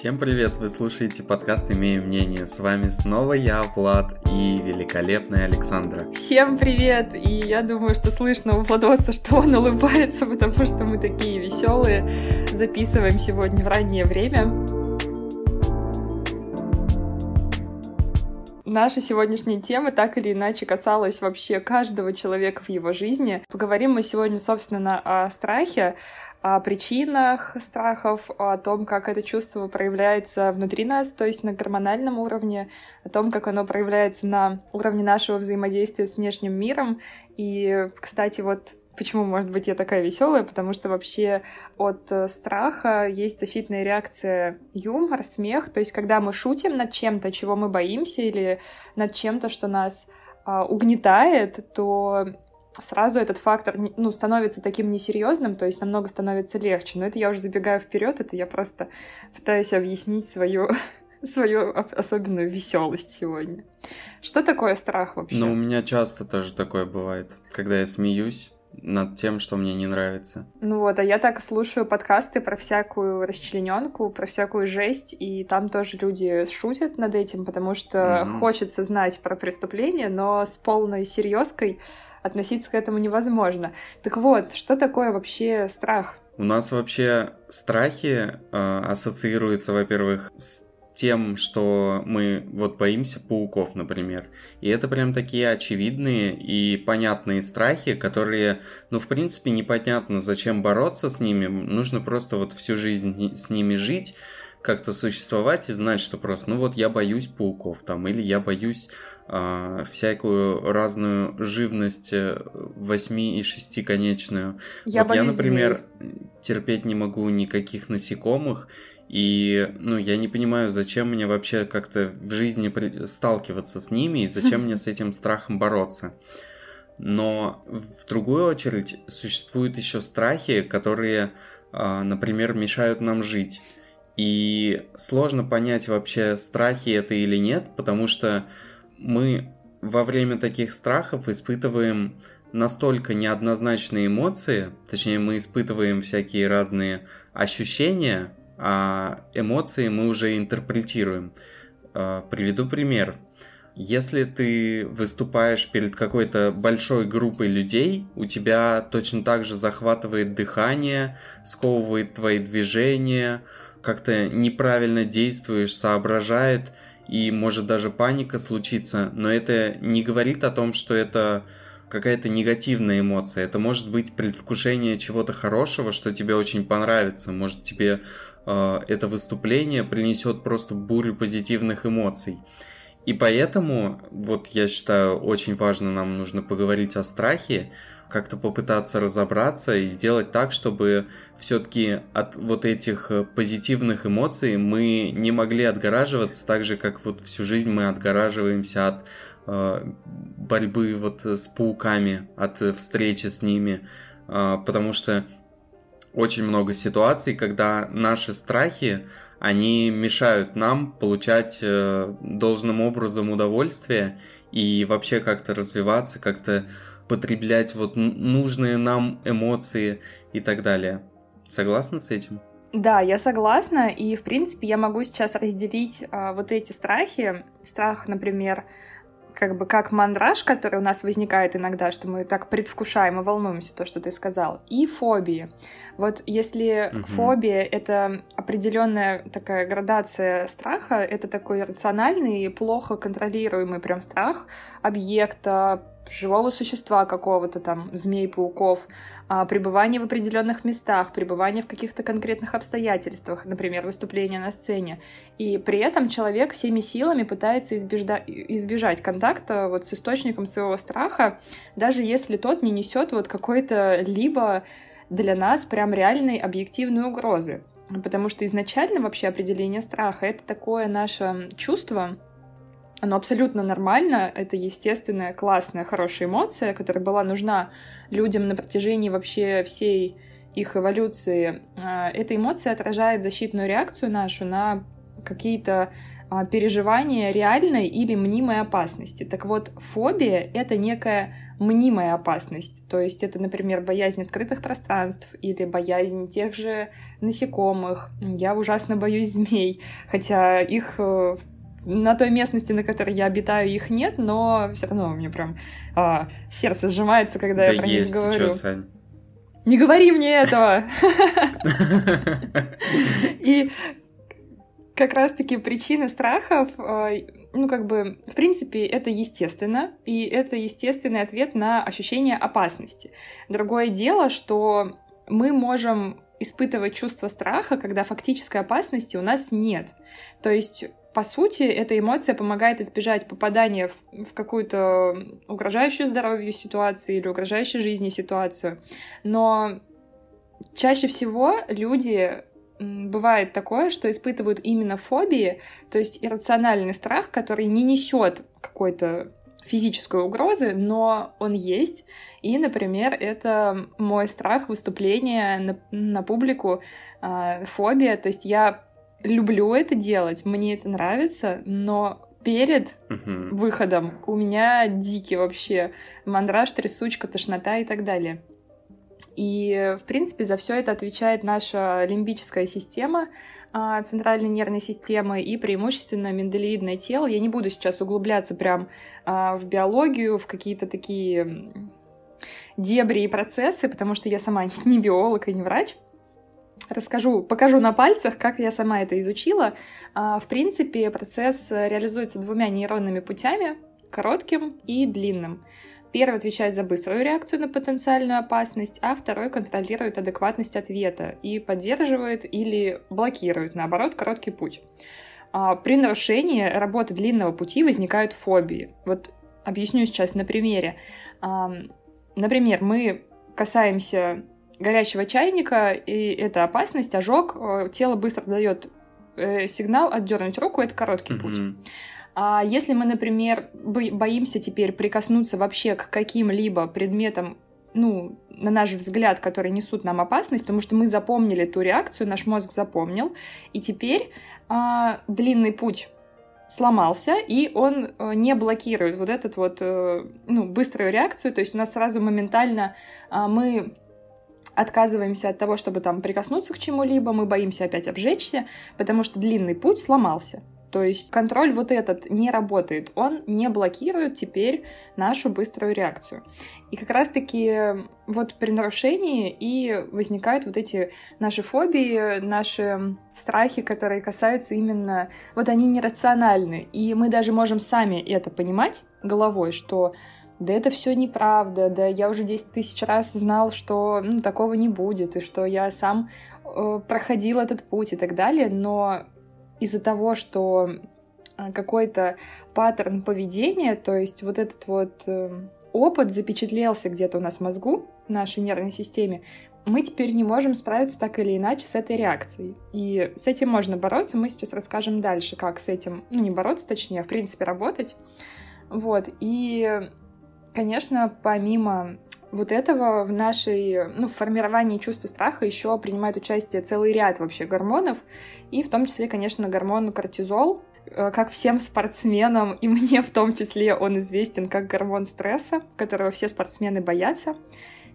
Всем привет! Вы слушаете подкаст «Имею мнение». С вами снова я, Влад, и великолепная Александра. Всем привет! И я думаю, что слышно у Владоса, что он улыбается, потому что мы такие веселые. Записываем сегодня в раннее время. Наша сегодняшняя тема так или иначе касалась вообще каждого человека в его жизни. Поговорим мы сегодня, собственно, о страхе, о причинах страхов, о том, как это чувство проявляется внутри нас, то есть на гормональном уровне, о том, как оно проявляется на уровне нашего взаимодействия с внешним миром. И, кстати, вот Почему, может быть, я такая веселая? Потому что вообще от э, страха есть защитная реакция юмор, смех. То есть, когда мы шутим над чем-то, чего мы боимся, или над чем-то, что нас а, угнетает, то сразу этот фактор ну, становится таким несерьезным, то есть намного становится легче. Но это я уже забегаю вперед, это я просто пытаюсь объяснить свою свою особенную веселость сегодня. Что такое страх вообще? Ну, у меня часто тоже такое бывает, когда я смеюсь над тем, что мне не нравится. Ну вот, а я так слушаю подкасты про всякую расчлененку, про всякую жесть, и там тоже люди шутят над этим, потому что mm-hmm. хочется знать про преступление, но с полной серьезкой относиться к этому невозможно. Так вот, что такое вообще страх? У нас вообще страхи э, ассоциируются, во-первых, с тем, что мы вот боимся пауков, например. И это прям такие очевидные и понятные страхи, которые, ну, в принципе, непонятно, зачем бороться с ними. Нужно просто вот всю жизнь с ними жить, как-то существовать и знать, что просто, ну вот я боюсь пауков там, или я боюсь э, всякую разную живность э, восьми и шестиконечную. Я вот я, например, змей. терпеть не могу никаких насекомых, и, ну, я не понимаю, зачем мне вообще как-то в жизни сталкиваться с ними и зачем мне с этим страхом бороться. Но в другую очередь существуют еще страхи, которые, а, например, мешают нам жить. И сложно понять вообще, страхи это или нет, потому что мы во время таких страхов испытываем настолько неоднозначные эмоции, точнее мы испытываем всякие разные ощущения, а эмоции мы уже интерпретируем. А, приведу пример. Если ты выступаешь перед какой-то большой группой людей, у тебя точно так же захватывает дыхание, сковывает твои движения, как-то неправильно действуешь, соображает, и может даже паника случиться, но это не говорит о том, что это какая-то негативная эмоция. Это может быть предвкушение чего-то хорошего, что тебе очень понравится. Может тебе это выступление принесет просто бурю позитивных эмоций. И поэтому, вот я считаю, очень важно нам нужно поговорить о страхе, как-то попытаться разобраться и сделать так, чтобы все-таки от вот этих э, позитивных эмоций мы не могли отгораживаться так же, как вот всю жизнь мы отгораживаемся от э, борьбы вот с пауками, от встречи с ними, э, потому что очень много ситуаций, когда наши страхи, они мешают нам получать э, должным образом удовольствие и вообще как-то развиваться, как-то потреблять вот нужные нам эмоции и так далее. Согласна с этим? Да, я согласна, и в принципе я могу сейчас разделить а, вот эти страхи. Страх, например, как бы как мандраж, который у нас возникает иногда, что мы так предвкушаем и волнуемся, то, что ты сказал, и фобии. Вот если угу. фобия — это определенная такая градация страха, это такой рациональный, плохо контролируемый прям страх объекта, живого существа какого-то там, змей, пауков, а, пребывание в определенных местах, пребывание в каких-то конкретных обстоятельствах, например, выступление на сцене. И при этом человек всеми силами пытается избежда... избежать контакта вот с источником своего страха, даже если тот не несет вот какой-то либо для нас прям реальной объективной угрозы. Потому что изначально вообще определение страха — это такое наше чувство, оно абсолютно нормально, это естественная, классная, хорошая эмоция, которая была нужна людям на протяжении вообще всей их эволюции. А, эта эмоция отражает защитную реакцию нашу на какие-то а, переживания реальной или мнимой опасности. Так вот, фобия — это некая мнимая опасность. То есть это, например, боязнь открытых пространств или боязнь тех же насекомых. Я ужасно боюсь змей, хотя их э, на той местности, на которой я обитаю, их нет, но все равно у меня прям а, сердце сжимается, когда да я про есть, них говорю. Чё, Сань? Не говори мне этого! И как раз-таки причины страхов, э, ну, как бы, в принципе, это естественно, и это естественный ответ на ощущение опасности. Другое дело, что мы можем испытывать чувство страха, когда фактической опасности у нас нет. То есть по сути, эта эмоция помогает избежать попадания в, в какую-то угрожающую здоровью ситуацию или угрожающую жизни ситуацию. Но чаще всего люди бывает такое, что испытывают именно фобии, то есть иррациональный страх, который не несет какой-то физической угрозы, но он есть. И, например, это мой страх выступления на, на публику, э, фобия. То есть я люблю это делать, мне это нравится, но перед uh-huh. выходом у меня дикий вообще мандраж, трясучка, тошнота и так далее. И, в принципе, за все это отвечает наша лимбическая система, а, центральной нервной системы и преимущественно миндалевидное тело. Я не буду сейчас углубляться прям а, в биологию, в какие-то такие дебри и процессы, потому что я сама не биолог и не врач. Расскажу, покажу на пальцах, как я сама это изучила. А, в принципе, процесс реализуется двумя нейронными путями, коротким и длинным. Первый отвечает за быструю реакцию на потенциальную опасность, а второй контролирует адекватность ответа и поддерживает или блокирует, наоборот, короткий путь. А, при нарушении работы длинного пути возникают фобии. Вот объясню сейчас на примере. Например, мы касаемся горячего чайника, и это опасность, ожог, э, тело быстро дает э, сигнал отдернуть руку, это короткий mm-hmm. путь. А если мы, например, боимся теперь прикоснуться вообще к каким-либо предметам, ну, на наш взгляд, которые несут нам опасность, потому что мы запомнили ту реакцию, наш мозг запомнил, и теперь а, длинный путь сломался, и он а, не блокирует вот этот вот, ну, быструю реакцию, то есть у нас сразу моментально а, мы отказываемся от того, чтобы там прикоснуться к чему-либо, мы боимся опять обжечься, потому что длинный путь сломался. То есть контроль вот этот не работает, он не блокирует теперь нашу быструю реакцию. И как раз-таки вот при нарушении и возникают вот эти наши фобии, наши страхи, которые касаются именно... Вот они нерациональны, и мы даже можем сами это понимать головой, что да это все неправда, да я уже 10 тысяч раз знал, что ну, такого не будет, и что я сам э, проходил этот путь и так далее, но из-за того, что а, какой-то паттерн поведения, то есть вот этот вот э, опыт запечатлелся где-то у нас в мозгу, в нашей нервной системе, мы теперь не можем справиться так или иначе с этой реакцией. И с этим можно бороться, мы сейчас расскажем дальше, как с этим, ну не бороться точнее, а в принципе работать. Вот, и, конечно, помимо вот этого в нашей, ну, в формировании чувства страха еще принимает участие целый ряд вообще гормонов, и в том числе, конечно, гормон кортизол, э, как всем спортсменам, и мне в том числе он известен как гормон стресса, которого все спортсмены боятся.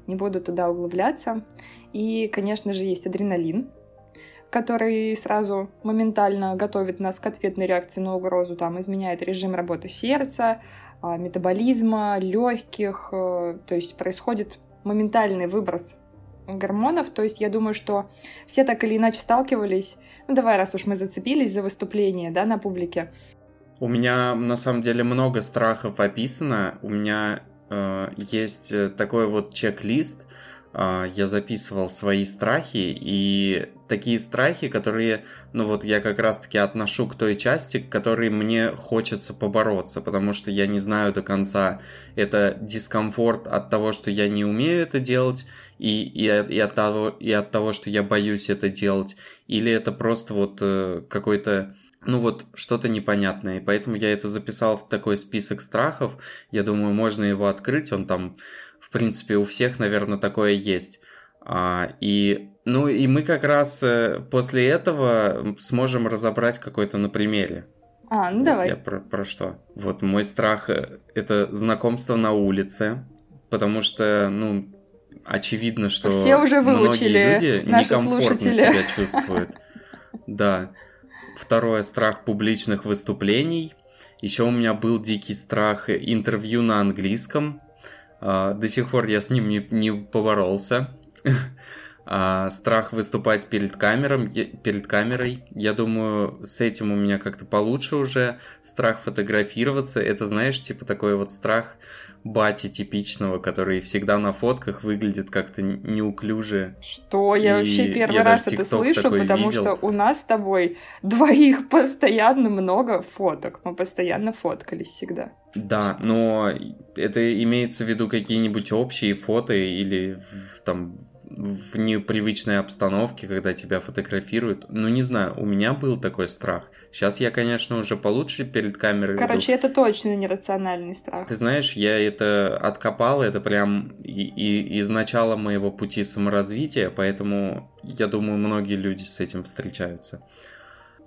Не буду туда углубляться. И, конечно же, есть адреналин, который сразу моментально готовит нас к ответной реакции на угрозу, там изменяет режим работы сердца, метаболизма, легких, э, то есть происходит моментальный выброс гормонов, то есть я думаю, что все так или иначе сталкивались, ну давай, раз уж мы зацепились за выступление, да, на публике. У меня на самом деле много страхов описано, у меня э, есть такой вот чек-лист, э, я записывал свои страхи, и такие страхи, которые, ну вот я как раз-таки отношу к той части, к которой мне хочется побороться, потому что я не знаю до конца, это дискомфорт от того, что я не умею это делать, и, и, и, от, того, и от того, что я боюсь это делать, или это просто вот э, какой-то ну вот что-то непонятное, и поэтому я это записал в такой список страхов, я думаю, можно его открыть, он там, в принципе, у всех, наверное, такое есть. А, и Ну и мы как раз э, после этого сможем разобрать какой-то на примере. А, ну Вот давай. Я про, про что? Вот мой страх э, это знакомство на улице, потому что, ну, очевидно, что Все уже выучили, многие люди наши некомфортно слушатели. себя чувствуют. Да. Второе страх публичных выступлений. Еще у меня был дикий страх интервью на английском. А, До сих пор я с ним не, не поборолся. А, Страх выступать перед камером, перед камерой. Я думаю, с этим у меня как-то получше уже. Страх фотографироваться. Это, знаешь, типа такой вот страх бати типичного, который всегда на фотках выглядит как-то неуклюже. Что? Я И вообще первый я раз это слышу, потому видел. что у нас с тобой двоих постоянно много фоток. Мы постоянно фоткались всегда. Да, но это имеется в виду какие-нибудь общие фото или там в непривычной обстановке, когда тебя фотографируют. Ну, не знаю, у меня был такой страх. Сейчас я, конечно, уже получше перед камерой веду. Короче, это точно нерациональный страх. Ты знаешь, я это откопал, это прям и, и- из начала моего пути саморазвития, поэтому я думаю, многие люди с этим встречаются.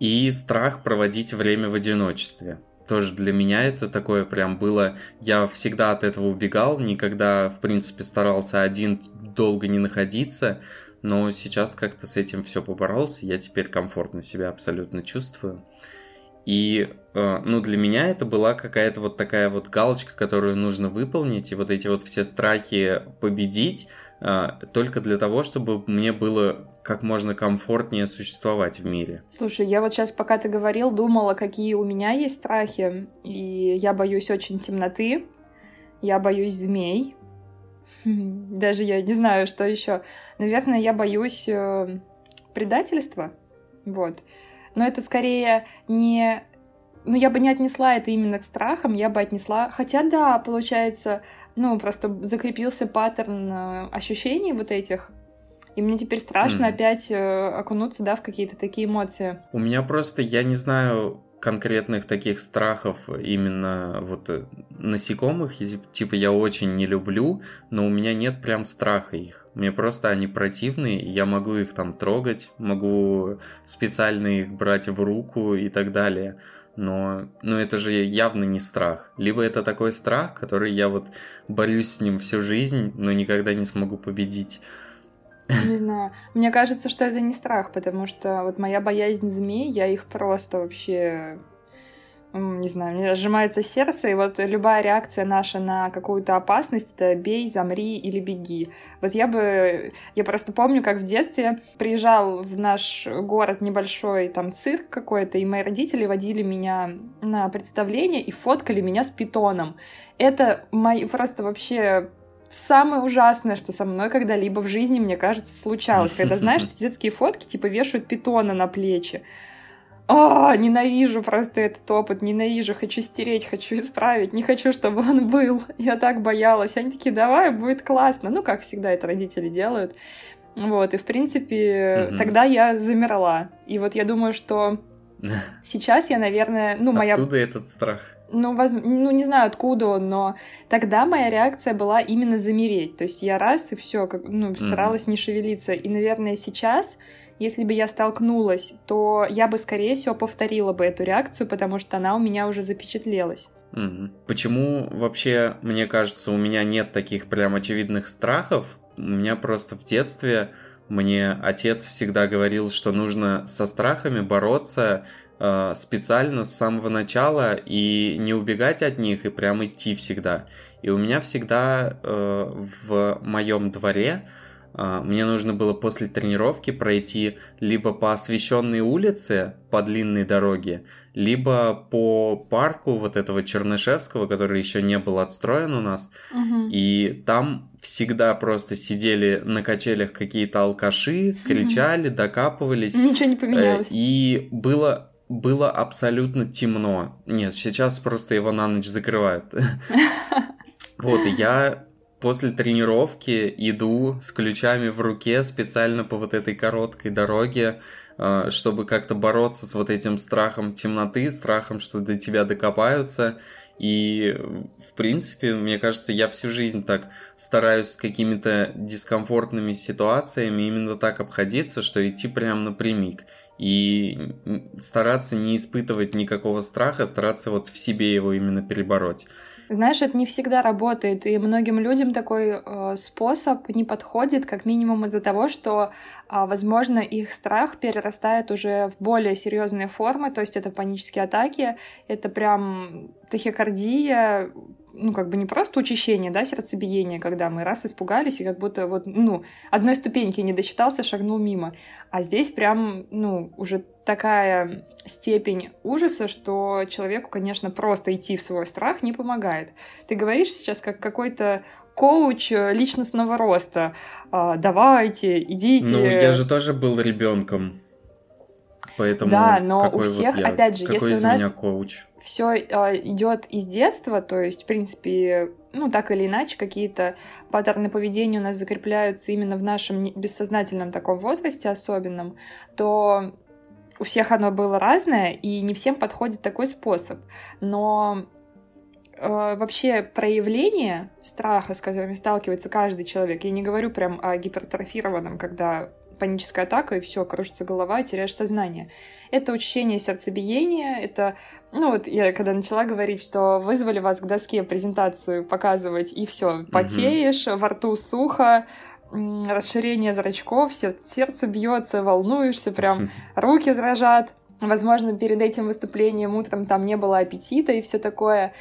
И страх проводить время в одиночестве. Тоже для меня это такое прям было... Я всегда от этого убегал, никогда, в принципе, старался один долго не находиться, но сейчас как-то с этим все поборолся, я теперь комфортно себя абсолютно чувствую. И, э, ну, для меня это была какая-то вот такая вот галочка, которую нужно выполнить, и вот эти вот все страхи победить, э, только для того, чтобы мне было как можно комфортнее существовать в мире. Слушай, я вот сейчас, пока ты говорил, думала, какие у меня есть страхи. И я боюсь очень темноты. Я боюсь змей. Даже я не знаю, что еще. Наверное, я боюсь э, предательства. Вот. Но это скорее не... Ну, я бы не отнесла это именно к страхам, я бы отнесла... Хотя, да, получается, ну, просто закрепился паттерн э, ощущений вот этих. И мне теперь страшно Мгм. опять э, окунуться, да, в какие-то такие эмоции. У меня просто, я не знаю конкретных таких страхов именно вот э, насекомых, типа я очень не люблю, но у меня нет прям страха их. Мне просто они противные, я могу их там трогать, могу специально их брать в руку и так далее. Но, но это же явно не страх. Либо это такой страх, который я вот борюсь с ним всю жизнь, но никогда не смогу победить. Не знаю. Мне кажется, что это не страх, потому что вот моя боязнь змей, я их просто вообще... Не знаю, мне сжимается сердце, и вот любая реакция наша на какую-то опасность это бей, замри или беги. Вот я бы... Я просто помню, как в детстве приезжал в наш город небольшой там цирк какой-то, и мои родители водили меня на представление и фоткали меня с питоном. Это мои просто вообще самое ужасное, что со мной когда-либо в жизни, мне кажется, случалось. Когда, знаешь, детские фотки, типа, вешают питона на плечи. А, ненавижу просто этот опыт, ненавижу, хочу стереть, хочу исправить, не хочу, чтобы он был. Я так боялась. Они такие, давай, будет классно. Ну, как всегда это родители делают. Вот, и в принципе, Мгм. тогда я замерла. И вот я думаю, что сейчас я, наверное, ну, моя Оттуда этот страх. Ну, воз- ну, не знаю, откуда он, но тогда моя реакция была именно замереть. То есть я раз и все, как, ну, старалась не шевелиться. И, наверное, сейчас, если бы я столкнулась, то я бы, скорее всего, повторила бы эту реакцию, потому что она у меня уже запечатлелась. Почему вообще, мне кажется, у меня нет таких прям очевидных страхов? У меня просто в детстве мне отец всегда говорил, что нужно со страхами бороться специально с самого начала и не убегать от них и прям идти всегда. И у меня всегда э, в моем дворе э, мне нужно было после тренировки пройти либо по освещенной улице по длинной дороге, либо по парку вот этого Чернышевского, который еще не был отстроен у нас, и там всегда просто сидели на качелях какие-то алкаши, кричали, докапывались, Ничего не э, поменялось. и было было абсолютно темно. Нет, сейчас просто его на ночь закрывают. Вот, я после тренировки иду с ключами в руке специально по вот этой короткой дороге а, чтобы как-то бороться с вот этим страхом темноты, страхом, что до тебя докопаются. И, в принципе, мне кажется, я всю жизнь так стараюсь с какими-то дискомфортными ситуациями именно так обходиться, что идти прям напрямик. И стараться не испытывать никакого страха, стараться вот в себе его именно перебороть. Знаешь, это не всегда работает, и многим людям такой э, способ не подходит, как минимум из-за того, что, э, возможно, их страх перерастает уже в более серьезные формы, то есть это панические атаки, это прям тахикардия, ну, как бы не просто учащение, да, сердцебиение, когда мы раз испугались и как будто вот, ну, одной ступеньки не досчитался, шагнул мимо. А здесь прям, ну, уже такая степень ужаса, что человеку, конечно, просто идти в свой страх не помогает. Ты говоришь сейчас как какой-то коуч личностного роста. А, давайте, идите. Ну, я же тоже был ребенком. Поэтому да, но у всех, вот я, опять же, какой если у нас коуч? все э, а, идет из детства, то есть, в принципе, ну, так или иначе, какие-то паттерны поведения у нас закрепляются именно в нашем бессознательном таком возрасте особенном, то у всех оно было разное, и не всем подходит такой способ. Но э, вообще проявление страха, с которым сталкивается каждый человек, я не говорю прям о гипертрофированном, когда паническая атака, и все, кружится голова, теряешь сознание. Это учащение сердцебиения, это, ну вот я когда начала говорить, что вызвали вас к доске презентацию показывать, и все, потеешь, mm-hmm. во рту сухо, расширение зрачков, сердце бьется, волнуешься, прям руки дрожат. Возможно, перед этим выступлением утром там не было аппетита и все такое.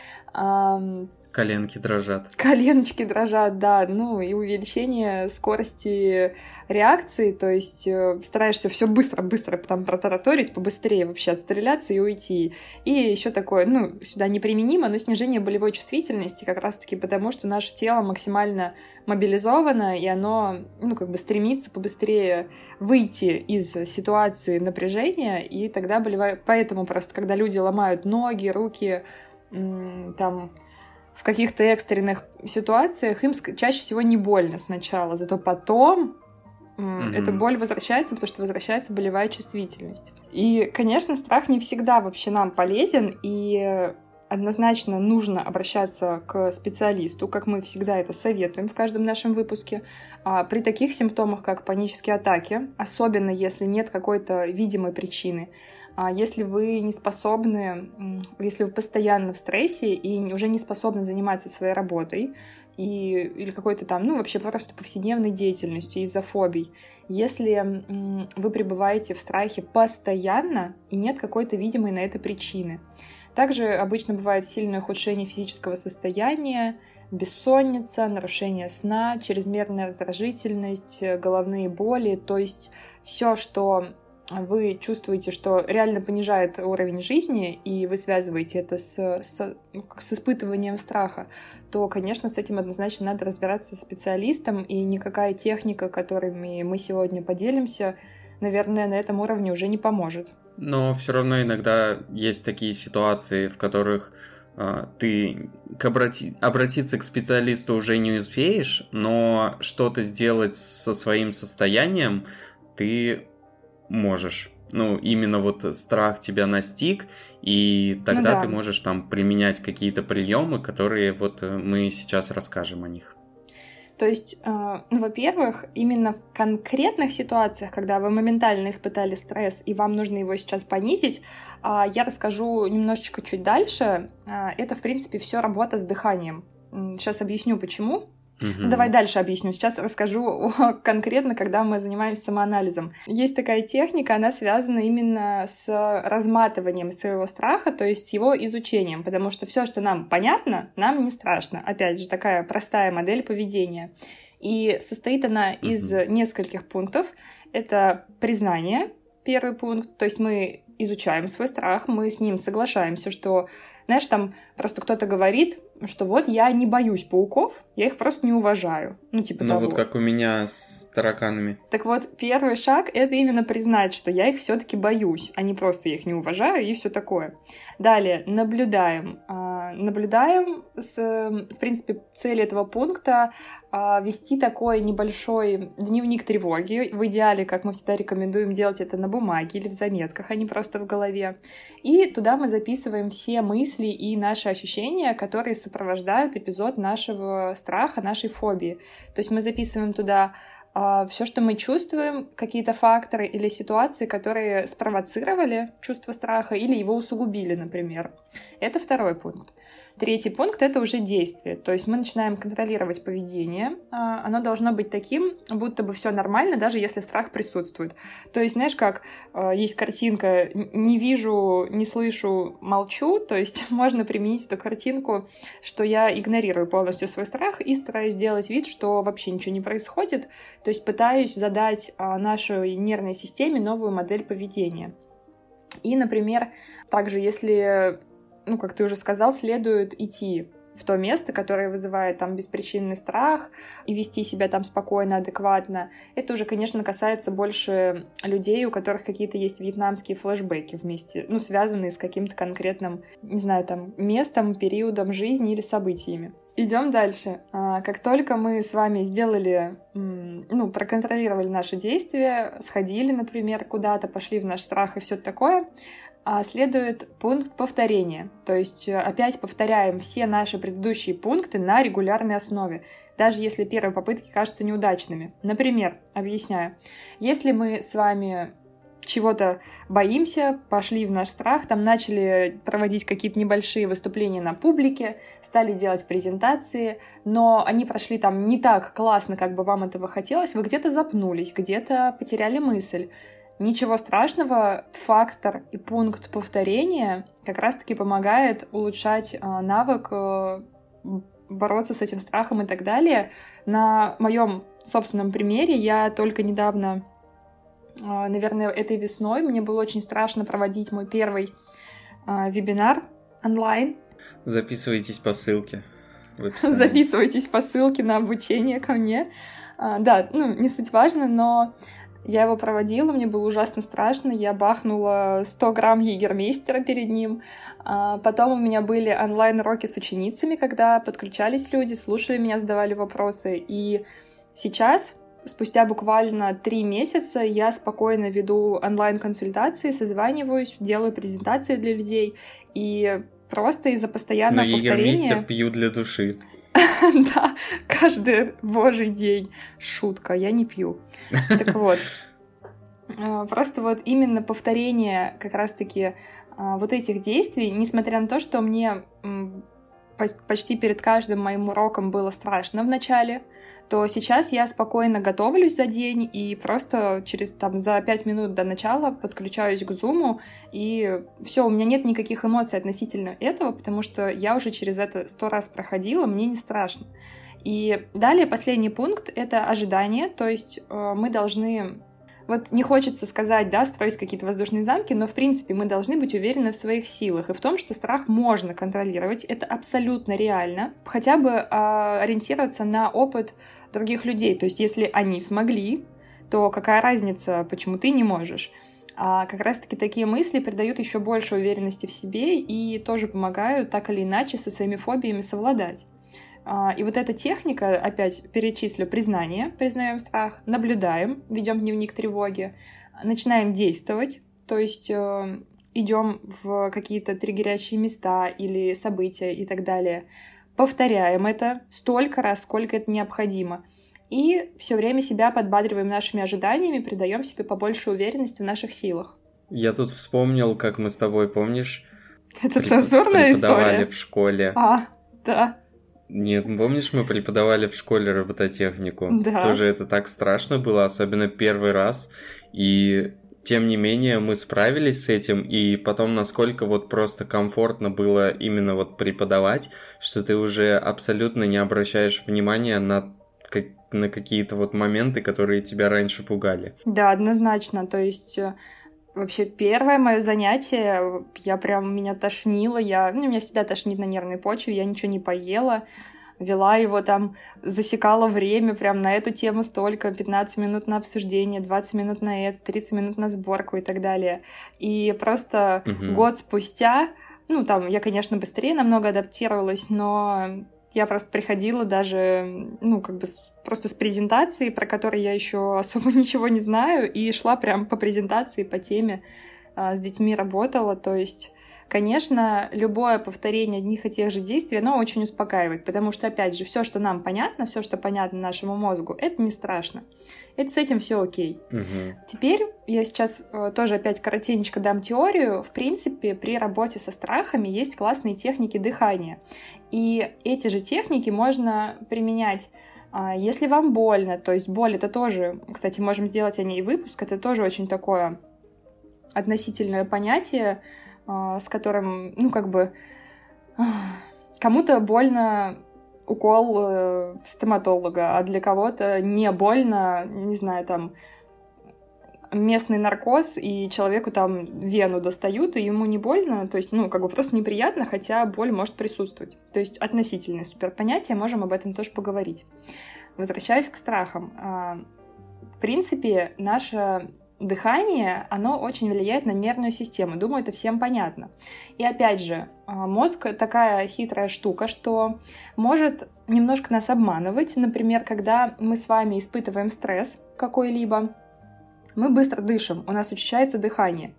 Коленки дрожат. Коленочки дрожат, да. Ну и увеличение скорости реакции, то есть э, стараешься все быстро-быстро там протараторить, побыстрее вообще отстреляться и уйти. И еще такое, ну, сюда неприменимо, но снижение болевой чувствительности как раз-таки потому, что наше тело максимально мобилизовано, и оно, ну, как бы стремится побыстрее выйти из ситуации напряжения, и тогда болевая... Поэтому просто, когда люди ломают ноги, руки, там в каких-то экстренных ситуациях им чаще всего не больно сначала, зато потом mm-hmm. эта боль возвращается, потому что возвращается болевая чувствительность. И, конечно, страх не всегда вообще нам полезен, и однозначно нужно обращаться к специалисту, как мы всегда это советуем в каждом нашем выпуске. А при таких симптомах, как панические атаки, особенно если нет какой-то видимой причины, если вы не способны, если вы постоянно в стрессе и уже не способны заниматься своей работой, и, или какой-то там, ну, вообще просто повседневной деятельностью из-за фобий. Если вы пребываете в страхе постоянно и нет какой-то видимой на это причины. Также обычно бывает сильное ухудшение физического состояния, бессонница, нарушение сна, чрезмерная раздражительность, головные боли, то есть все, что вы чувствуете, что реально понижает уровень жизни, и вы связываете это с, с, ну, с испытыванием страха, то, конечно, с этим однозначно надо разбираться с специалистом, и никакая техника, которыми мы сегодня поделимся, наверное, на этом уровне уже не поможет. Но все равно иногда есть такие ситуации, в которых э, ты к обрати... обратиться к специалисту уже не успеешь, но что-то сделать со своим состоянием ты можешь. Ну, именно вот страх тебя настиг, и тогда ну, да. ты можешь там применять какие-то приемы, которые вот э, мы сейчас расскажем о них. То есть, э, ну, во-первых, именно в конкретных ситуациях, когда вы моментально испытали стресс и вам нужно его сейчас понизить, э, я расскажу немножечко чуть дальше. Э, это, в принципе, все работа с дыханием. Сейчас объясню, почему. Угу. Давай дальше объясню. Сейчас расскажу конкретно, когда мы занимаемся самоанализом. Есть такая техника, она связана именно с разматыванием своего страха, то есть с его изучением, потому что все, что нам понятно, нам не страшно. Опять же, такая простая модель поведения. И состоит она из угу. нескольких пунктов. Это признание, первый пункт, то есть мы изучаем свой страх, мы с ним соглашаемся, что знаешь, там просто кто-то говорит, что вот я не боюсь пауков, я их просто не уважаю. Ну, типа ну, того. вот как у меня с тараканами. Так вот, первый шаг — это именно признать, что я их все таки боюсь, а не просто я их не уважаю и все такое. Далее, наблюдаем. А, наблюдаем. С, в принципе, цель этого пункта а, вести такой небольшой дневник тревоги. В идеале, как мы всегда рекомендуем, делать это на бумаге или в заметках, а не просто в голове. И туда мы записываем все мысли и наши ощущения, которые сопровождают эпизод нашего страха, нашей фобии. То есть мы записываем туда все, что мы чувствуем, какие-то факторы или ситуации, которые спровоцировали чувство страха или его усугубили, например. Это второй пункт. Третий пункт — это уже действие. То есть мы начинаем контролировать поведение. А, оно должно быть таким, будто бы все нормально, даже если страх присутствует. То есть, знаешь, как а, есть картинка «не вижу, не слышу, молчу», то есть можно применить эту картинку, что я игнорирую полностью свой страх и стараюсь сделать вид, что вообще ничего не происходит. То есть пытаюсь задать а, нашей нервной системе новую модель поведения. И, например, также если ну, как ты уже сказал, следует идти в то место, которое вызывает там беспричинный страх, и вести себя там спокойно, адекватно. Это уже, конечно, касается больше людей, у которых какие-то есть вьетнамские флешбеки вместе, ну, связанные с каким-то конкретным, не знаю, там, местом, периодом жизни или событиями. Идем дальше. А, как только мы с вами сделали, ну, проконтролировали наши действия, сходили, например, куда-то, пошли в наш страх и все такое, следует пункт повторения. То есть э, опять повторяем все наши предыдущие пункты на регулярной основе, даже если первые попытки кажутся неудачными. Например, объясняю, если мы с вами чего-то боимся, пошли в наш страх, там начали проводить какие-то небольшие выступления на публике, стали делать презентации, но они прошли там не так классно, как бы вам этого хотелось, вы где-то запнулись, где-то потеряли мысль, Ничего страшного, фактор и пункт повторения как раз-таки помогает улучшать а, навык э, бороться с этим страхом и так далее. На моем собственном примере я только недавно, а, наверное, этой весной, мне было очень страшно проводить мой первый вебинар онлайн. Записывайтесь по ссылке. Записывайтесь по ссылке на обучение ко мне. Да, ну, не суть важно, но я его проводила, мне было ужасно страшно, я бахнула 100 грамм егермейстера перед ним. А потом у меня были онлайн-уроки с ученицами, когда подключались люди, слушали меня, задавали вопросы. И сейчас, спустя буквально три месяца, я спокойно веду онлайн-консультации, созваниваюсь, делаю презентации для людей. И просто из-за постоянного Но повторения... егермейстер пью для души. Да, каждый божий день. Шутка, я не пью. Так вот, э, просто вот именно повторение как раз-таки э, вот этих действий, несмотря на то, что мне почти перед каждым моим уроком было страшно в начале, то сейчас я спокойно готовлюсь за день и просто через там за пять минут до начала подключаюсь к зуму и все, у меня нет никаких эмоций относительно этого, потому что я уже через это сто раз проходила, мне не страшно. И далее последний пункт — это ожидание, то есть э, мы должны вот не хочется сказать, да, строить какие-то воздушные замки, но в принципе мы должны быть уверены в своих силах и в том, что страх можно контролировать, это абсолютно реально, хотя бы э, ориентироваться на опыт других людей, то есть если они смогли, то какая разница, почему ты не можешь? А как раз-таки такие мысли придают еще больше уверенности в себе и тоже помогают так или иначе со своими фобиями совладать. А, и вот эта техника, опять перечислю, признание, признаем страх, наблюдаем, ведем дневник тревоги, начинаем действовать, то есть э, идем в какие-то триггерящие места или события и так далее, повторяем это столько раз, сколько это необходимо. И все время себя подбадриваем нашими ожиданиями, придаем себе побольше уверенности в наших силах. Я тут вспомнил, как мы с тобой, помнишь, это цензурная история. в школе. А, да. Нет, помнишь, мы преподавали в школе робототехнику? Да. Тоже это так страшно было, особенно первый раз. И тем не менее мы справились с этим, и потом насколько вот просто комфортно было именно вот преподавать, что ты уже абсолютно не обращаешь внимания на на какие-то вот моменты, которые тебя раньше пугали. Да, однозначно. То есть э, вообще первое мое занятие, я прям, меня тошнило, я, ну, меня всегда тошнит на нервной почве, я ничего не поела, вела его там, засекала время прям на эту тему столько, 15 минут на обсуждение, 20 минут на это, 30 минут на сборку и так далее. И просто угу. год спустя Ну, там я, конечно, быстрее намного адаптировалась, но я просто приходила даже, ну, как бы просто с презентацией, про которую я еще особо ничего не знаю, и шла прям по презентации, по теме, а, с детьми работала, то есть Конечно, любое повторение одних и тех же действий, оно очень успокаивает, потому что, опять же, все, что нам понятно, все, что понятно нашему мозгу, это не страшно. Это с этим все окей. Угу. Теперь я сейчас э, тоже опять коротенько дам теорию. В принципе, при работе со страхами есть классные техники дыхания. И эти же техники можно применять а, если вам больно, то есть боль это тоже, кстати, можем сделать о ней выпуск, это тоже очень такое относительное понятие, с которым, ну, как бы, кому-то больно укол э, стоматолога, а для кого-то не больно, не знаю, там, местный наркоз, и человеку там вену достают, и ему не больно, то есть, ну, как бы просто неприятно, хотя боль может присутствовать. То есть относительное супер понятие, можем об этом тоже поговорить. Возвращаюсь к страхам. А, в принципе, наша дыхание, оно очень влияет на нервную систему. Думаю, это всем понятно. И опять же, а, мозг такая хитрая штука, что может немножко нас обманывать. Например, когда мы с вами испытываем стресс какой-либо, мы быстро дышим, у нас учащается дыхание.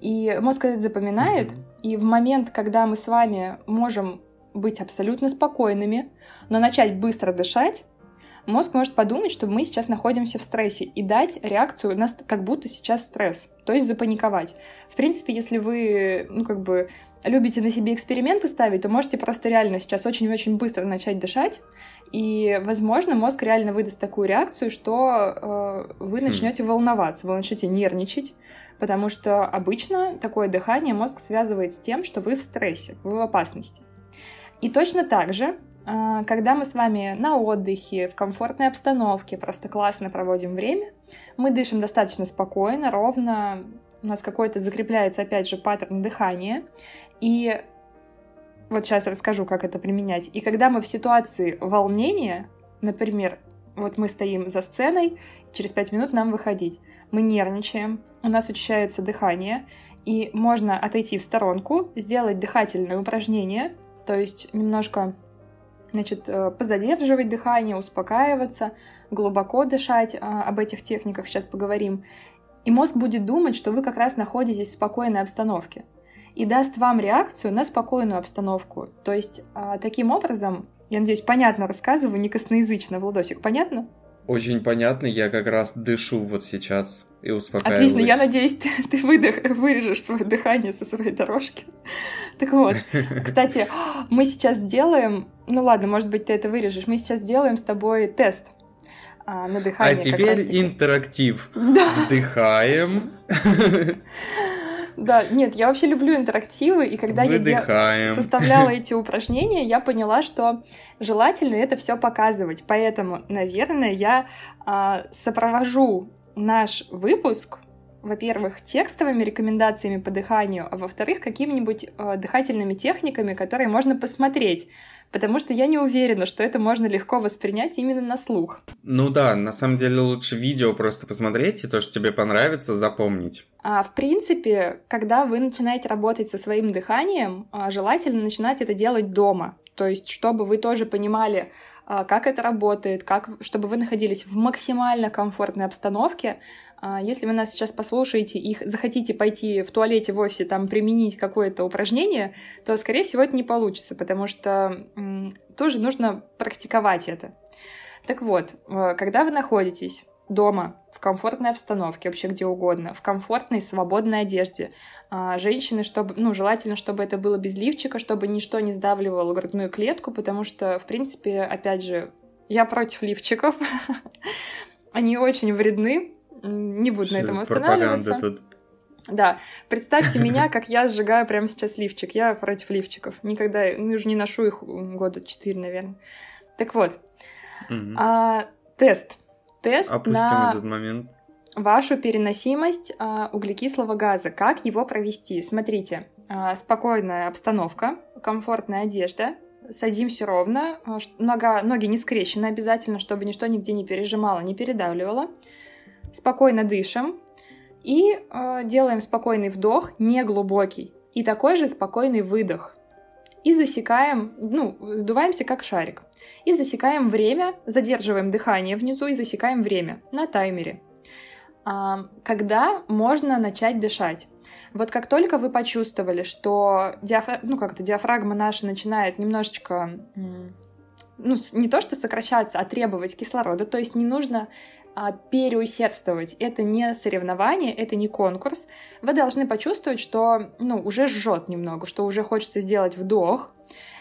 И мозг это запоминает, и в момент, когда мы с вами можем быть абсолютно спокойными, но начать быстро дышать, мозг может подумать, что мы сейчас находимся в стрессе и дать реакцию у нас как будто сейчас стресс, то есть запаниковать. В принципе, если вы, ну, как бы любите на себе эксперименты ставить, то можете просто реально сейчас очень-очень быстро начать дышать, и, возможно, мозг реально выдаст такую реакцию, что э, вы начнете хм. волноваться, вы начнете нервничать, потому что обычно такое дыхание мозг связывает с тем, что вы в стрессе, вы в опасности. И точно так же когда мы с вами на отдыхе, в комфортной обстановке, просто классно проводим время, мы дышим достаточно спокойно, ровно, у нас какой-то закрепляется, опять же, паттерн дыхания, и вот сейчас расскажу, как это применять. И когда мы в ситуации волнения, например, вот мы стоим за сценой, через пять минут нам выходить, мы нервничаем, у нас учащается дыхание, и можно отойти в сторонку, сделать дыхательное упражнение, то есть немножко значит, э, позадерживать дыхание, успокаиваться, глубоко дышать, э, об этих техниках сейчас поговорим. И мозг будет думать, что вы как раз находитесь в спокойной обстановке и даст вам реакцию на спокойную обстановку. То есть э, таким образом, я надеюсь, понятно рассказываю, не косноязычно, Владосик, понятно? Очень понятно, я как раз дышу вот сейчас и успокаиваюсь. Отлично, я надеюсь, ты, ты выдох, вырежешь свое дыхание со своей дорожки. Так вот, кстати, мы сейчас делаем, ну ладно, может быть, ты это вырежешь, мы сейчас делаем с тобой тест а, на дыхание. А теперь интерактив. Да. Вдыхаем. Да, нет, я вообще люблю интерактивы, и когда Выдыхаем. я составляла эти упражнения, я поняла, что желательно это все показывать. Поэтому, наверное, я а, сопровожу наш выпуск, во-первых, текстовыми рекомендациями по дыханию, а во-вторых, какими-нибудь э, дыхательными техниками, которые можно посмотреть, потому что я не уверена, что это можно легко воспринять именно на слух. Ну да, на самом деле лучше видео просто посмотреть и то, что тебе понравится, запомнить. А в принципе, когда вы начинаете работать со своим дыханием, а, желательно начинать это делать дома. То есть, чтобы вы тоже понимали, как это работает, как, чтобы вы находились в максимально комфортной обстановке. А, если вы нас сейчас послушаете и захотите пойти в туалете в офисе, там применить какое-то упражнение, то, скорее всего, это не получится, потому что тоже нужно практиковать это. Так вот, э, когда вы находитесь дома, в комфортной обстановке, вообще где угодно, в комфортной, свободной одежде. А, женщины, чтобы, ну, желательно, чтобы это было без лифчика, чтобы ничто не сдавливало грудную клетку, потому что, в принципе, опять же, я против лифчиков. Они очень вредны. Не буду на этом останавливаться. тут. Да, представьте меня, как я сжигаю прямо сейчас лифчик. Я против лифчиков. Никогда, ну, уже не ношу их года четыре, наверное. Так вот, а, тест тест Опустим на этот момент. вашу переносимость а, углекислого газа. Как его провести? Смотрите, а, спокойная обстановка, комфортная одежда, садимся ровно, а, нога, ноги не скрещены обязательно, чтобы ничто нигде не пережимало, не передавливало. Спокойно дышим и э, делаем спокойный вдох, не глубокий, и такой же спокойный выдох. И засекаем, ну, сдуваемся как шарик. И засекаем время, задерживаем дыхание внизу и засекаем время на таймере. А, когда можно начать дышать? Вот как только вы почувствовали, что диафра... ну, как-то диафрагма наша начинает немножечко ну, не то что сокращаться, а требовать кислорода, то есть не нужно а, переусердствовать. Это не соревнование, это не конкурс. Вы должны почувствовать, что ну, уже жжет немного, что уже хочется сделать вдох.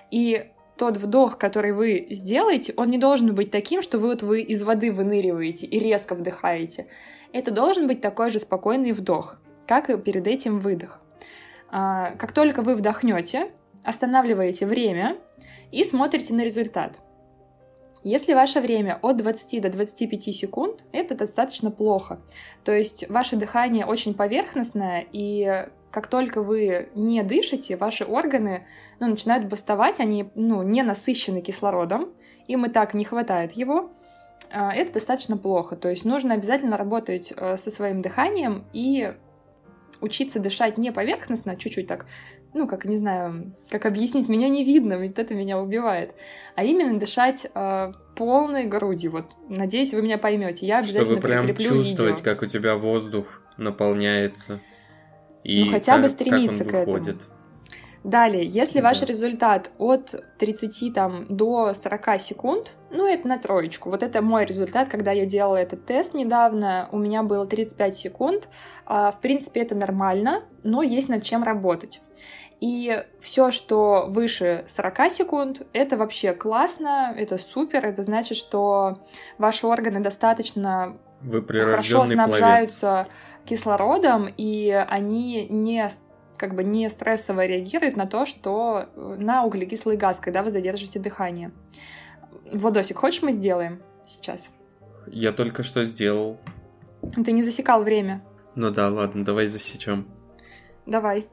И тот вдох, который вы сделаете, он не должен быть таким, что вы вот вы из воды выныриваете и резко вдыхаете. Это должен быть такой же спокойный вдох, как и перед этим выдох. А, как только вы вдохнете, останавливаете время и смотрите на результат. Если ваше время от 20 до 25 секунд, это достаточно плохо. То есть ваше дыхание очень поверхностное, и как только вы не дышите, ваши органы ну, начинают бастовать, они ну, не насыщены кислородом, им и так не хватает его, а, это достаточно плохо. То есть нужно обязательно работать э, со своим дыханием и учиться дышать не поверхностно, чуть-чуть так ну, как, не знаю, как объяснить, меня не видно, ведь это меня убивает, а именно дышать э, полной грудью. Вот, надеюсь, вы меня поймете. Я обязательно Чтобы прям чувствовать, видео. как у тебя воздух наполняется. И ну, хотя как, бы стремиться как он к выходит. этому. Далее, если да. ваш результат от 30 там, до 40 секунд, ну, это на троечку. Вот это мой результат, когда я делала этот тест недавно, у меня было 35 секунд. А, в принципе, это нормально, но есть над чем работать. И все, что выше 40 секунд, это вообще классно, это супер, это значит, что ваши органы достаточно Вы хорошо снабжаются пловец. кислородом, и они не как бы не стрессово реагируют на то, что на углекислый газ, когда вы задержите дыхание. Владосик, хочешь мы сделаем сейчас? Я только что сделал. Ты не засекал время. Ну да, ладно, давай засечем. Давай.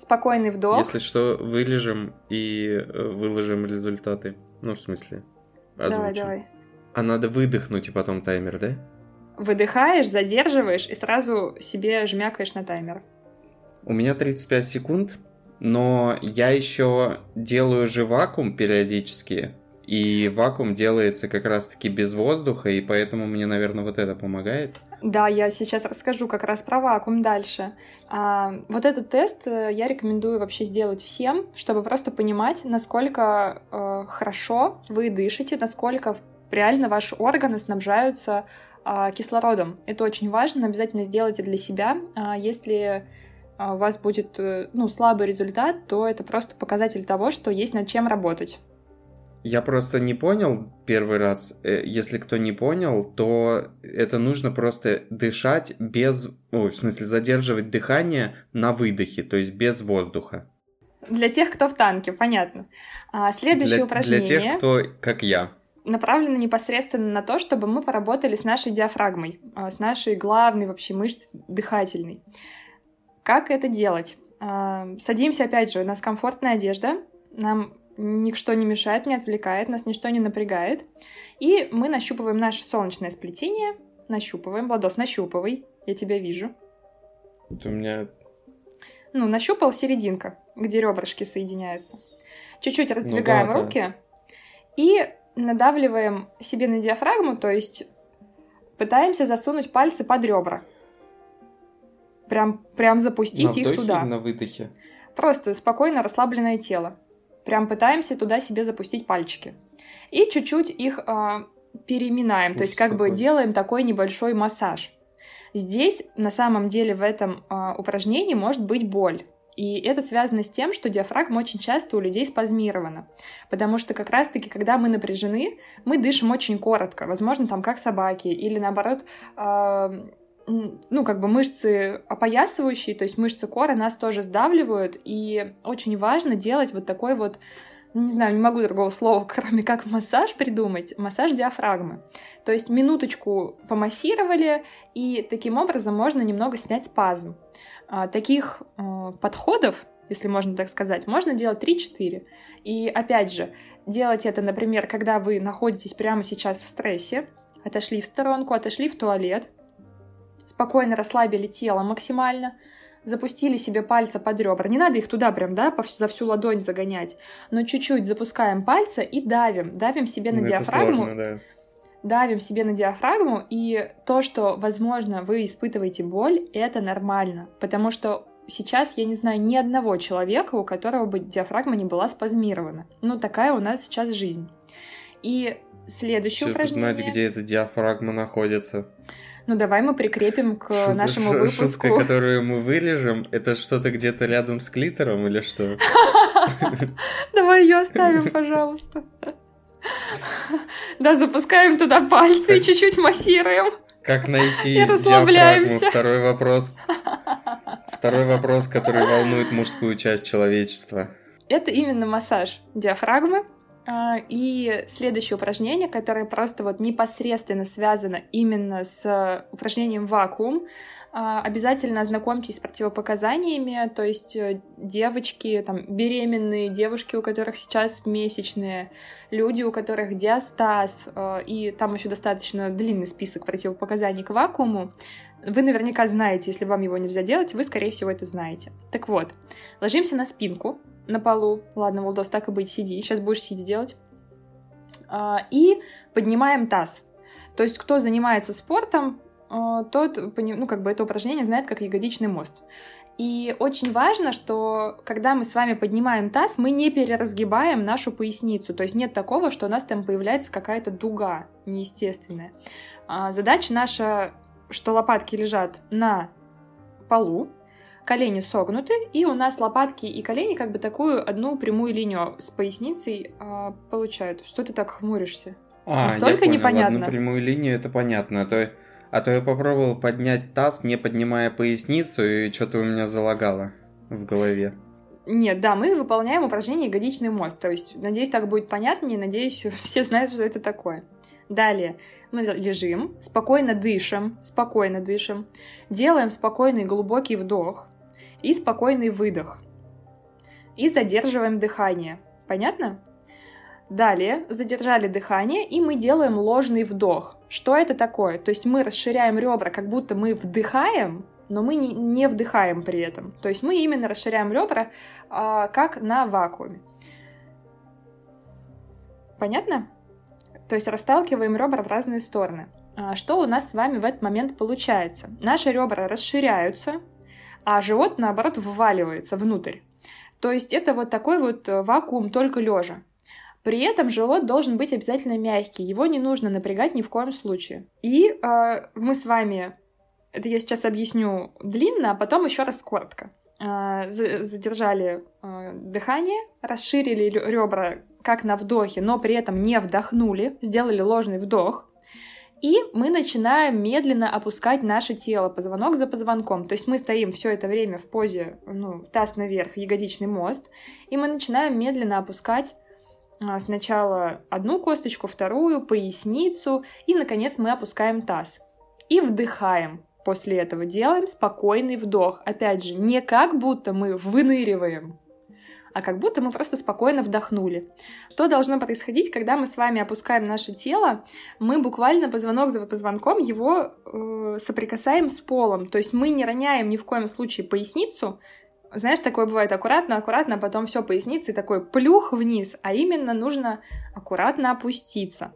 Спокойный вдох. Если что, вылежим и э, выложим результаты. Ну, в смысле, озвучим. Давай, давай. А надо выдохнуть и потом таймер, да? Выдыхаешь, задерживаешь и сразу себе жмякаешь на таймер. У меня 35 секунд, но я еще делаю же вакуум периодически. И вакуум делается как раз-таки без воздуха, и поэтому мне, наверное, вот это помогает. Да, я сейчас расскажу как раз про вакуум дальше. А, вот этот тест э, я рекомендую вообще сделать всем, чтобы просто понимать, насколько э, хорошо вы дышите, насколько реально ваши органы снабжаются э, кислородом. Это очень важно, обязательно сделайте для себя. А если у вас будет э, ну, слабый результат, то это просто показатель того, что есть над чем работать. Я просто не понял первый раз. Э, если кто не понял, то это нужно просто дышать без... Ой, в смысле, задерживать дыхание на выдохе, то есть без воздуха. Для тех, кто в танке, понятно. А следующее для, упражнение... Для тех, кто как я. Направлено непосредственно на то, чтобы мы поработали с нашей диафрагмой, а, с нашей главной вообще мышцей дыхательной. Как это делать? А, садимся, опять же, у нас комфортная одежда, нам ничто не мешает, не отвлекает, нас ничто не напрягает. И мы нащупываем наше солнечное сплетение, нащупываем, Владос, нащупывай, я тебя вижу. Это у меня... Ну, нащупал серединка, где ребрышки соединяются. Чуть-чуть раздвигаем ну, да, руки да. и надавливаем себе на диафрагму, то есть пытаемся засунуть пальцы под ребра. Прям, прям запустить на их туда. на выдохе? Просто спокойно расслабленное тело. Прям пытаемся туда себе запустить пальчики. И чуть-чуть их э, переминаем, Ух, то есть как какой. бы делаем такой небольшой массаж. Здесь на самом деле в этом э, упражнении может быть боль. И это связано с тем, что диафрагма очень часто у людей спазмирована. Потому что как раз-таки, когда мы напряжены, мы дышим очень коротко. Возможно, там как собаки. Или наоборот, э, ну, как бы мышцы опоясывающие, то есть мышцы кора нас тоже сдавливают, и очень важно делать вот такой вот, ну, не знаю, не могу другого слова, кроме как массаж придумать, массаж диафрагмы. То есть минуточку помассировали, и таким образом можно немного снять спазм. А, таких э, подходов, если можно так сказать, можно делать 3-4. И опять же, делать это, например, когда вы находитесь прямо сейчас в стрессе, отошли в сторонку, отошли в туалет, спокойно расслабили тело максимально, запустили себе пальцы под ребра. Не надо их туда прям, да, за всю ладонь загонять, но чуть-чуть запускаем пальцы и давим, давим себе на ну, диафрагму. Сложно, да. Давим себе на диафрагму, и то, что, возможно, вы испытываете боль, это нормально, потому что сейчас я не знаю ни одного человека, у которого бы диафрагма не была спазмирована. Ну, такая у нас сейчас жизнь. И следующее Чтобы упражнение... знать, где эта диафрагма находится. Ну, давай мы прикрепим к Шут, нашему выпуску. Шутка, которую мы вырежем, это что-то где-то рядом с клитором или что? Давай ее оставим, пожалуйста. Да, запускаем туда пальцы и чуть-чуть массируем. Как найти диафрагму? Второй вопрос. Второй вопрос, который волнует мужскую часть человечества. Это именно массаж диафрагмы. А, и следующее упражнение, которое просто вот непосредственно связано именно с упражнением вакуум, а, обязательно ознакомьтесь с противопоказаниями, то есть э, девочки, там, беременные, девушки, у которых сейчас месячные, люди, у которых диастаз, э, и там еще достаточно длинный список противопоказаний к вакууму. Вы наверняка знаете, если вам его нельзя делать, вы, скорее всего, это знаете. Так вот, ложимся на спинку, на полу. Ладно, Волдос, так и быть, сиди. Сейчас будешь сидеть делать. А, и поднимаем таз. То есть, кто занимается спортом, а, тот, ну, как бы это упражнение знает как ягодичный мост. И очень важно, что когда мы с вами поднимаем таз, мы не переразгибаем нашу поясницу. То есть нет такого, что у нас там появляется какая-то дуга неестественная. А, задача наша, что лопатки лежат на полу, колени согнуты, и у нас лопатки и колени как бы такую одну прямую линию с поясницей э, получают. Что ты так хмуришься? А, Настолько я понял, непонятно. Одну прямую линию это понятно, а то, а то я попробовал поднять таз, не поднимая поясницу, и что-то у меня залагало в голове. Нет, да, мы выполняем упражнение ягодичный мост. То есть, надеюсь, так будет понятнее, надеюсь, все знают, что это такое. Далее мы лежим, спокойно дышим, спокойно дышим, делаем спокойный глубокий вдох и спокойный выдох. И задерживаем дыхание. Понятно? Далее задержали дыхание, и мы делаем ложный вдох. Что это такое? То есть мы расширяем ребра, как будто мы вдыхаем, но мы не, не вдыхаем при этом. То есть мы именно расширяем ребра, а, как на вакууме. Понятно? То есть расталкиваем ребра в разные стороны. А, что у нас с вами в этот момент получается? Наши ребра расширяются, а живот, наоборот, вваливается внутрь. То есть это вот такой вот э, вакуум только лежа. При этом живот должен быть обязательно мягкий, его не нужно напрягать ни в коем случае. И э, мы с вами, это я сейчас объясню длинно, а потом еще раз коротко. Э, задержали э, дыхание, расширили ребра как на вдохе, но при этом не вдохнули, сделали ложный вдох, и мы начинаем медленно опускать наше тело позвонок за позвонком. То есть мы стоим все это время в позе, ну, таз наверх, ягодичный мост, и мы начинаем медленно опускать а, сначала одну косточку, вторую, поясницу, и, наконец, мы опускаем таз. И вдыхаем. После этого делаем спокойный вдох. Опять же, не как будто мы выныриваем, а как будто мы просто спокойно вдохнули. Что должно происходить, когда мы с вами опускаем наше тело? Мы буквально позвонок за позвонком его э, соприкасаем с полом, то есть мы не роняем ни в коем случае поясницу, знаешь, такое бывает аккуратно, аккуратно, а потом все поясницы такой плюх вниз, а именно нужно аккуратно опуститься.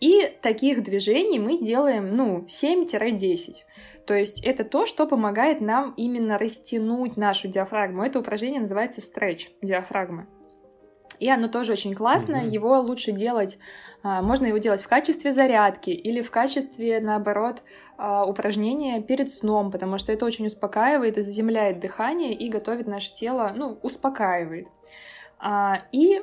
И таких движений мы делаем, ну, 7-10. То есть это то, что помогает нам именно растянуть нашу диафрагму. Это упражнение называется стретч диафрагмы. И оно тоже очень классное. Mm-hmm. Его лучше делать, а, можно его делать в качестве зарядки или в качестве, наоборот, а, упражнения перед сном, потому что это очень успокаивает и заземляет дыхание и готовит наше тело, ну, успокаивает. А, и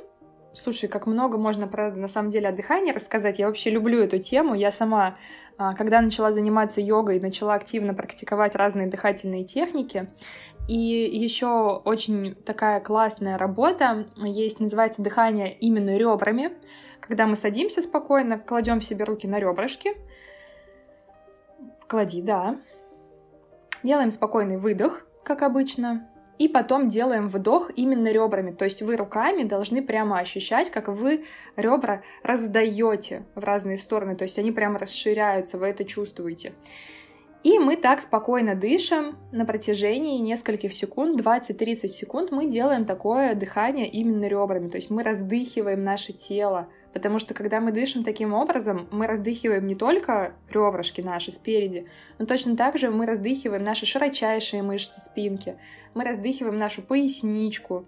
Слушай, как много можно, правда, на самом деле о дыхании рассказать. Я вообще люблю эту тему. Я сама, а, когда начала заниматься йогой, начала активно практиковать разные дыхательные техники. И еще очень такая классная работа есть, называется дыхание именно ребрами. Когда мы садимся спокойно, кладем себе руки на ребрышки. Клади, да. Делаем спокойный выдох, как обычно. И потом делаем вдох именно ребрами. То есть вы руками должны прямо ощущать, как вы ребра раздаете в разные стороны. То есть они прямо расширяются, вы это чувствуете. И мы так спокойно дышим на протяжении нескольких секунд, 20-30 секунд мы делаем такое дыхание именно ребрами, то есть мы раздыхиваем наше тело, потому что когда мы дышим таким образом, мы раздыхиваем не только ребрышки наши спереди, но точно так же мы раздыхиваем наши широчайшие мышцы спинки, мы раздыхиваем нашу поясничку,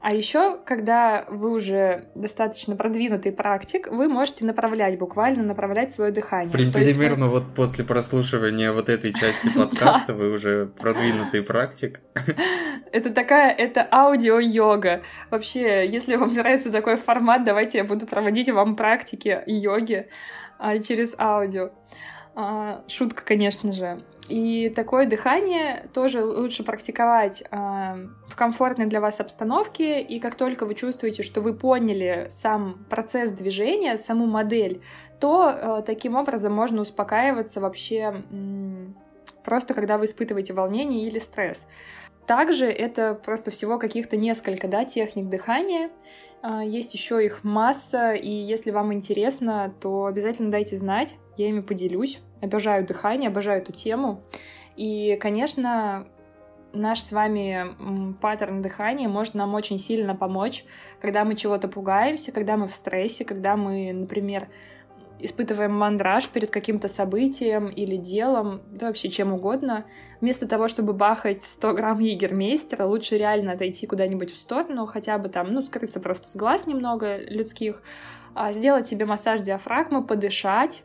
а еще, когда вы уже достаточно продвинутый практик, вы можете направлять, буквально направлять свое дыхание. При, примерно вы... вот после прослушивания вот этой части подкаста вы уже продвинутый практик. Это такая, это аудио-йога. Вообще, если вам нравится такой формат, давайте я буду проводить вам практики йоги а, через аудио. А, шутка, конечно же. И такое дыхание тоже лучше практиковать э, в комфортной для вас обстановке. И как только вы чувствуете, что вы поняли сам процесс движения, саму модель, то э, таким образом можно успокаиваться вообще э, просто когда вы испытываете волнение или стресс. Также это просто всего каких-то несколько да, техник дыхания. Есть еще их масса, и если вам интересно, то обязательно дайте знать, я ими поделюсь. Обожаю дыхание, обожаю эту тему. И, конечно, наш с вами паттерн дыхания может нам очень сильно помочь, когда мы чего-то пугаемся, когда мы в стрессе, когда мы, например, испытываем мандраж перед каким-то событием или делом, да вообще чем угодно. Вместо того, чтобы бахать 100 грамм егермейстера, лучше реально отойти куда-нибудь в сторону, хотя бы там, ну, скрыться просто с глаз немного людских, а сделать себе массаж диафрагмы, подышать,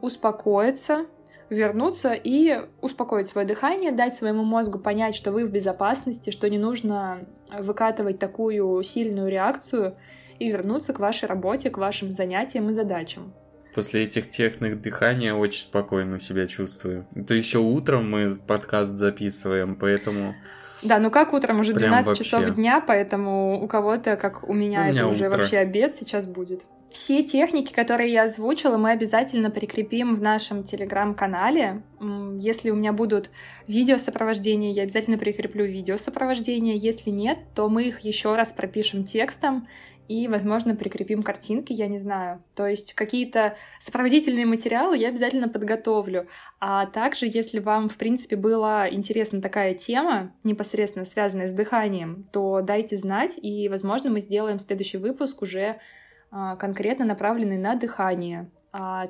успокоиться, вернуться и успокоить свое дыхание, дать своему мозгу понять, что вы в безопасности, что не нужно выкатывать такую сильную реакцию и вернуться к вашей работе, к вашим занятиям и задачам. После этих техник дыхания очень спокойно себя чувствую. Это еще утром мы подкаст записываем, поэтому... Да, ну как утром уже 12 вообще. часов дня, поэтому у кого-то, как у меня, у это меня уже утро. вообще обед сейчас будет. Все техники, которые я озвучила, мы обязательно прикрепим в нашем телеграм-канале. Если у меня будут видео сопровождения, я обязательно прикреплю видео сопровождения. Если нет, то мы их еще раз пропишем текстом и, возможно, прикрепим картинки, я не знаю. То есть какие-то сопроводительные материалы я обязательно подготовлю. А также, если вам, в принципе, была интересна такая тема, непосредственно связанная с дыханием, то дайте знать, и, возможно, мы сделаем следующий выпуск уже а, конкретно направленный на дыхание. А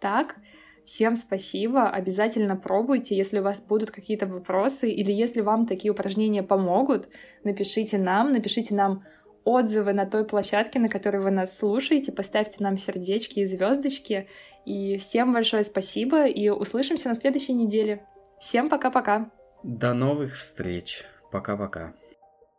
так, всем спасибо, обязательно пробуйте, если у вас будут какие-то вопросы или если вам такие упражнения помогут, напишите нам, напишите нам отзывы на той площадке, на которой вы нас слушаете, поставьте нам сердечки и звездочки. И всем большое спасибо, и услышимся на следующей неделе. Всем пока-пока. До новых встреч. Пока-пока.